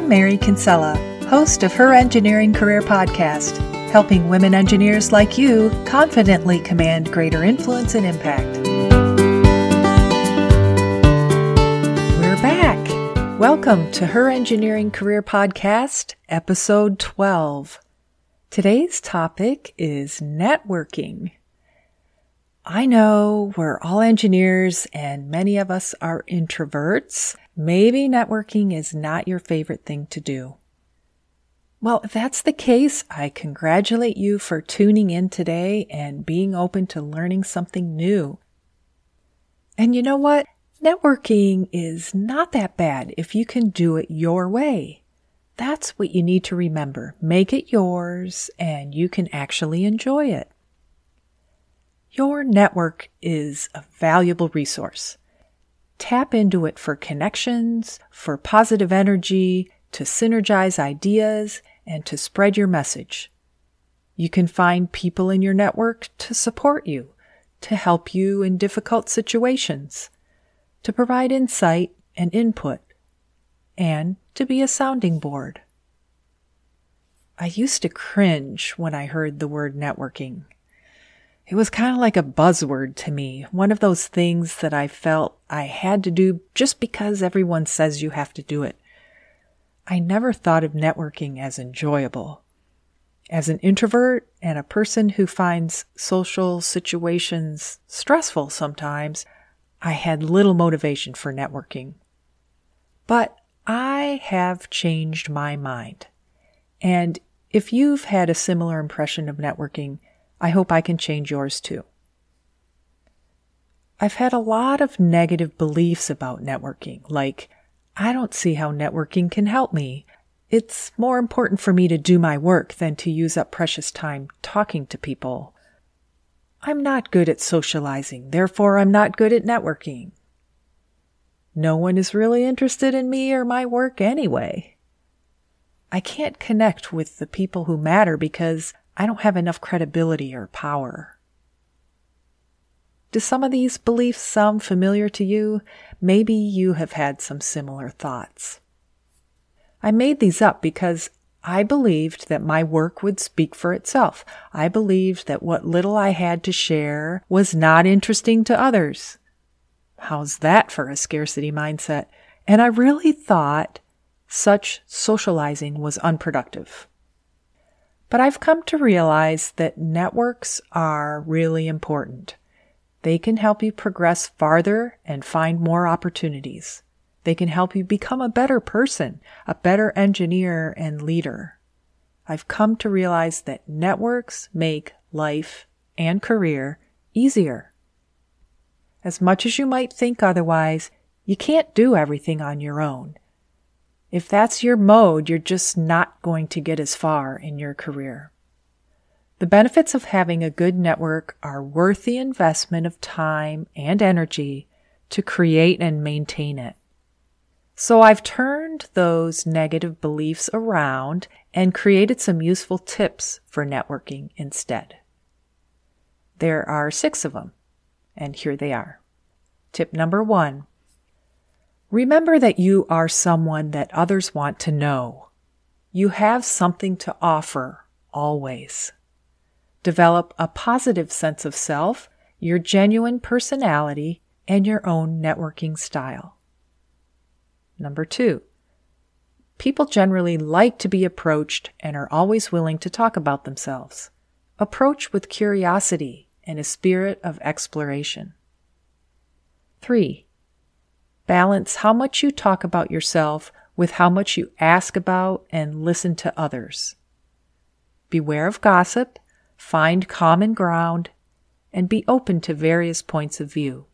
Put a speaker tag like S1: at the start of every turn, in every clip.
S1: I'm Mary Kinsella, host of Her Engineering Career Podcast, helping women engineers like you confidently command greater influence and impact. We're back. Welcome to Her Engineering Career Podcast, episode 12. Today's topic is networking. I know we're all engineers and many of us are introverts. Maybe networking is not your favorite thing to do. Well, if that's the case, I congratulate you for tuning in today and being open to learning something new. And you know what? Networking is not that bad if you can do it your way. That's what you need to remember. Make it yours and you can actually enjoy it. Your network is a valuable resource. Tap into it for connections, for positive energy, to synergize ideas, and to spread your message. You can find people in your network to support you, to help you in difficult situations, to provide insight and input, and to be a sounding board. I used to cringe when I heard the word networking. It was kind of like a buzzword to me, one of those things that I felt I had to do just because everyone says you have to do it. I never thought of networking as enjoyable. As an introvert and a person who finds social situations stressful sometimes, I had little motivation for networking. But I have changed my mind. And if you've had a similar impression of networking, I hope I can change yours too. I've had a lot of negative beliefs about networking, like, I don't see how networking can help me. It's more important for me to do my work than to use up precious time talking to people. I'm not good at socializing, therefore I'm not good at networking. No one is really interested in me or my work anyway. I can't connect with the people who matter because I don't have enough credibility or power. Do some of these beliefs sound familiar to you? Maybe you have had some similar thoughts. I made these up because I believed that my work would speak for itself. I believed that what little I had to share was not interesting to others. How's that for a scarcity mindset? And I really thought such socializing was unproductive. But I've come to realize that networks are really important. They can help you progress farther and find more opportunities. They can help you become a better person, a better engineer and leader. I've come to realize that networks make life and career easier. As much as you might think otherwise, you can't do everything on your own. If that's your mode, you're just not going to get as far in your career. The benefits of having a good network are worth the investment of time and energy to create and maintain it. So I've turned those negative beliefs around and created some useful tips for networking instead. There are six of them, and here they are. Tip number one Remember that you are someone that others want to know. You have something to offer always. Develop a positive sense of self, your genuine personality, and your own networking style. Number two, people generally like to be approached and are always willing to talk about themselves. Approach with curiosity and a spirit of exploration. Three, Balance how much you talk about yourself with how much you ask about and listen to others. Beware of gossip, find common ground, and be open to various points of view.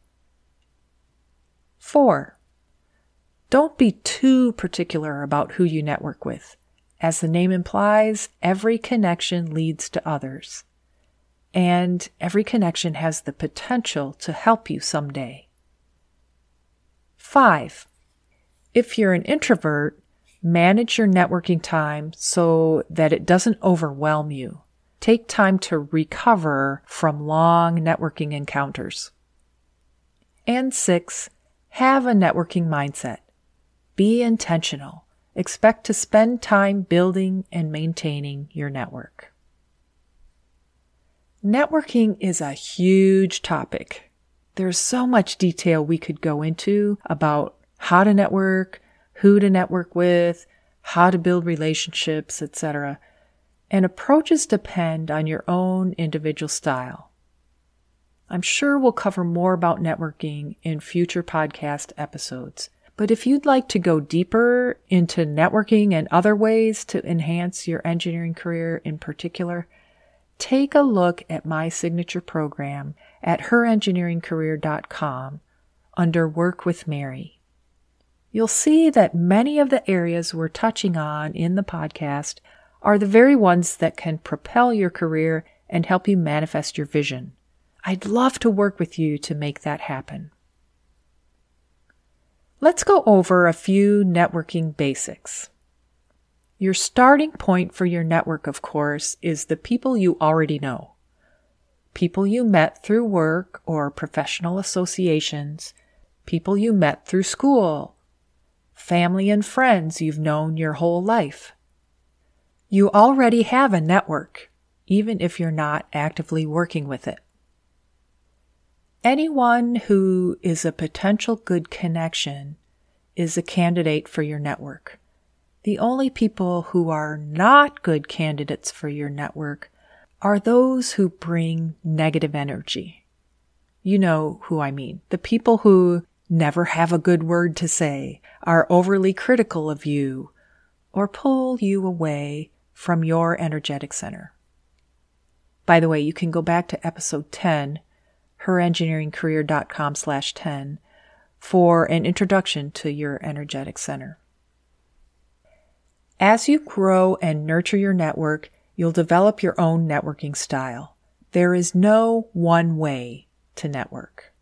S1: 4. Don't be too particular about who you network with. As the name implies, every connection leads to others. And every connection has the potential to help you someday. Five, if you're an introvert, manage your networking time so that it doesn't overwhelm you. Take time to recover from long networking encounters. And six, have a networking mindset. Be intentional. expect to spend time building and maintaining your network. Networking is a huge topic. There's so much detail we could go into about how to network, who to network with, how to build relationships, etc. And approaches depend on your own individual style. I'm sure we'll cover more about networking in future podcast episodes. But if you'd like to go deeper into networking and other ways to enhance your engineering career in particular, take a look at my signature program at herengineeringcareer.com under Work with Mary. You'll see that many of the areas we're touching on in the podcast are the very ones that can propel your career and help you manifest your vision. I'd love to work with you to make that happen. Let's go over a few networking basics. Your starting point for your network, of course, is the people you already know. People you met through work or professional associations, people you met through school, family and friends you've known your whole life. You already have a network, even if you're not actively working with it. Anyone who is a potential good connection is a candidate for your network. The only people who are not good candidates for your network are those who bring negative energy. You know who I mean. The people who never have a good word to say, are overly critical of you, or pull you away from your energetic center. By the way, you can go back to episode 10 herengineeringcareer.com slash 10 for an introduction to your energetic center. As you grow and nurture your network, you'll develop your own networking style. There is no one way to network.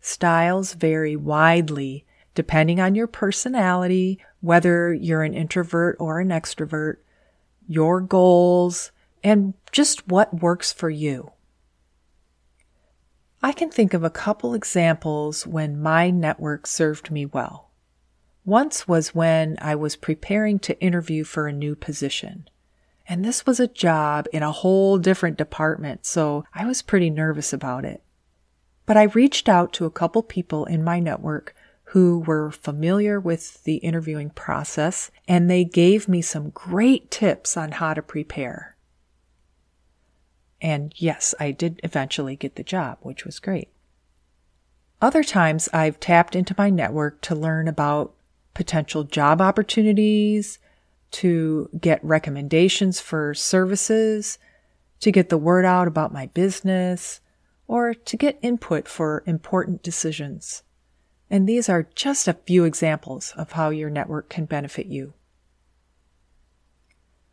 S1: Styles vary widely depending on your personality, whether you're an introvert or an extrovert, your goals, and just what works for you. I can think of a couple examples when my network served me well. Once was when I was preparing to interview for a new position. And this was a job in a whole different department, so I was pretty nervous about it. But I reached out to a couple people in my network who were familiar with the interviewing process, and they gave me some great tips on how to prepare. And yes, I did eventually get the job, which was great. Other times I've tapped into my network to learn about potential job opportunities, to get recommendations for services, to get the word out about my business, or to get input for important decisions. And these are just a few examples of how your network can benefit you.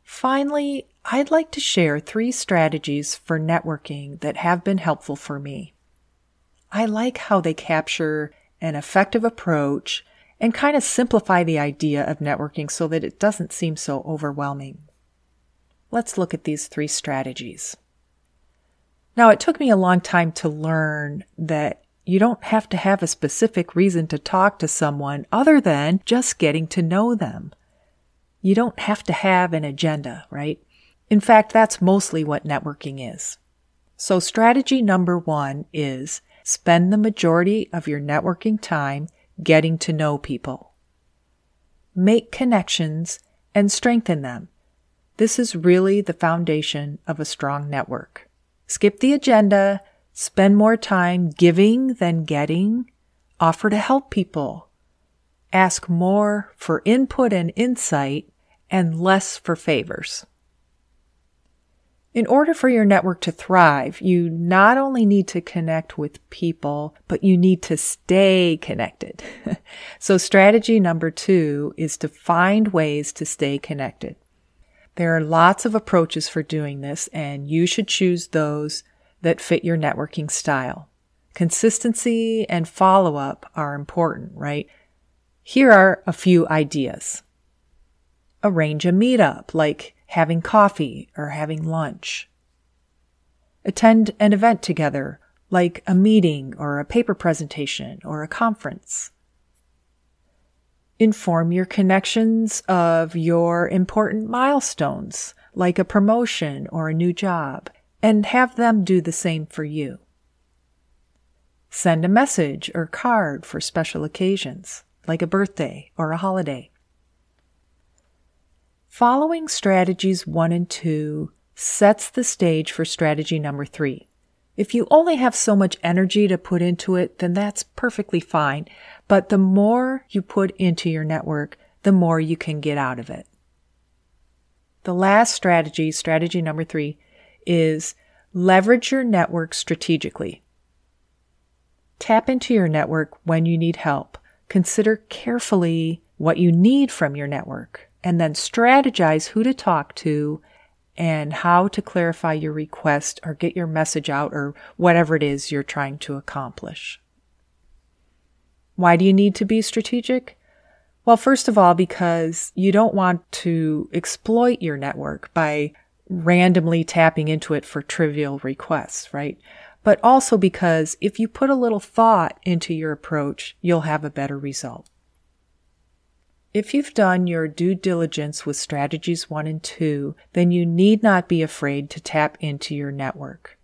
S1: Finally, I'd like to share three strategies for networking that have been helpful for me. I like how they capture an effective approach and kind of simplify the idea of networking so that it doesn't seem so overwhelming. Let's look at these three strategies. Now, it took me a long time to learn that you don't have to have a specific reason to talk to someone other than just getting to know them. You don't have to have an agenda, right? In fact, that's mostly what networking is. So strategy number one is spend the majority of your networking time getting to know people. Make connections and strengthen them. This is really the foundation of a strong network. Skip the agenda, spend more time giving than getting, offer to help people, ask more for input and insight, and less for favors. In order for your network to thrive, you not only need to connect with people, but you need to stay connected. so strategy number two is to find ways to stay connected. There are lots of approaches for doing this, and you should choose those that fit your networking style. Consistency and follow up are important, right? Here are a few ideas. Arrange a meetup, like having coffee or having lunch. Attend an event together, like a meeting or a paper presentation or a conference. Inform your connections of your important milestones, like a promotion or a new job, and have them do the same for you. Send a message or card for special occasions, like a birthday or a holiday. Following strategies one and two sets the stage for strategy number three. If you only have so much energy to put into it, then that's perfectly fine. But the more you put into your network, the more you can get out of it. The last strategy, strategy number three, is leverage your network strategically. Tap into your network when you need help. Consider carefully what you need from your network and then strategize who to talk to and how to clarify your request or get your message out or whatever it is you're trying to accomplish. Why do you need to be strategic? Well, first of all, because you don't want to exploit your network by randomly tapping into it for trivial requests, right? But also because if you put a little thought into your approach, you'll have a better result. If you've done your due diligence with strategies one and two, then you need not be afraid to tap into your network.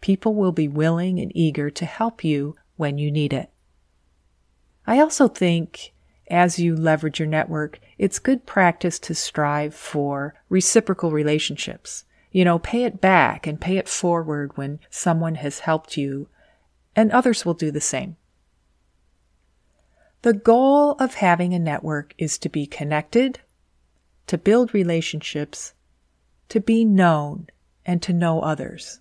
S1: People will be willing and eager to help you when you need it. I also think as you leverage your network, it's good practice to strive for reciprocal relationships. You know, pay it back and pay it forward when someone has helped you, and others will do the same. The goal of having a network is to be connected, to build relationships, to be known, and to know others.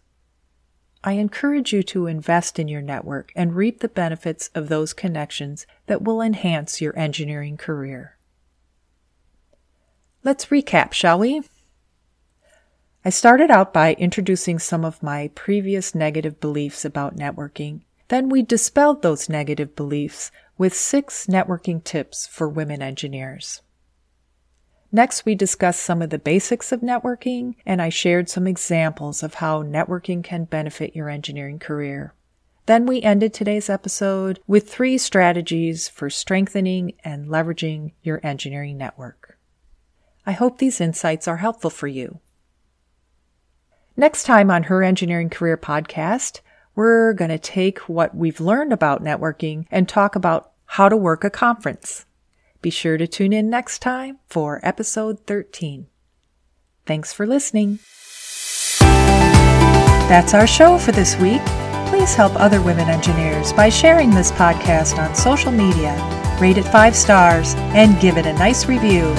S1: I encourage you to invest in your network and reap the benefits of those connections that will enhance your engineering career. Let's recap, shall we? I started out by introducing some of my previous negative beliefs about networking. Then we dispelled those negative beliefs with six networking tips for women engineers. Next, we discussed some of the basics of networking, and I shared some examples of how networking can benefit your engineering career. Then we ended today's episode with three strategies for strengthening and leveraging your engineering network. I hope these insights are helpful for you. Next time on Her Engineering Career podcast, we're going to take what we've learned about networking and talk about how to work a conference. Be sure to tune in next time for episode 13. Thanks for listening. That's our show for this week. Please help other women engineers by sharing this podcast on social media, rate it five stars, and give it a nice review.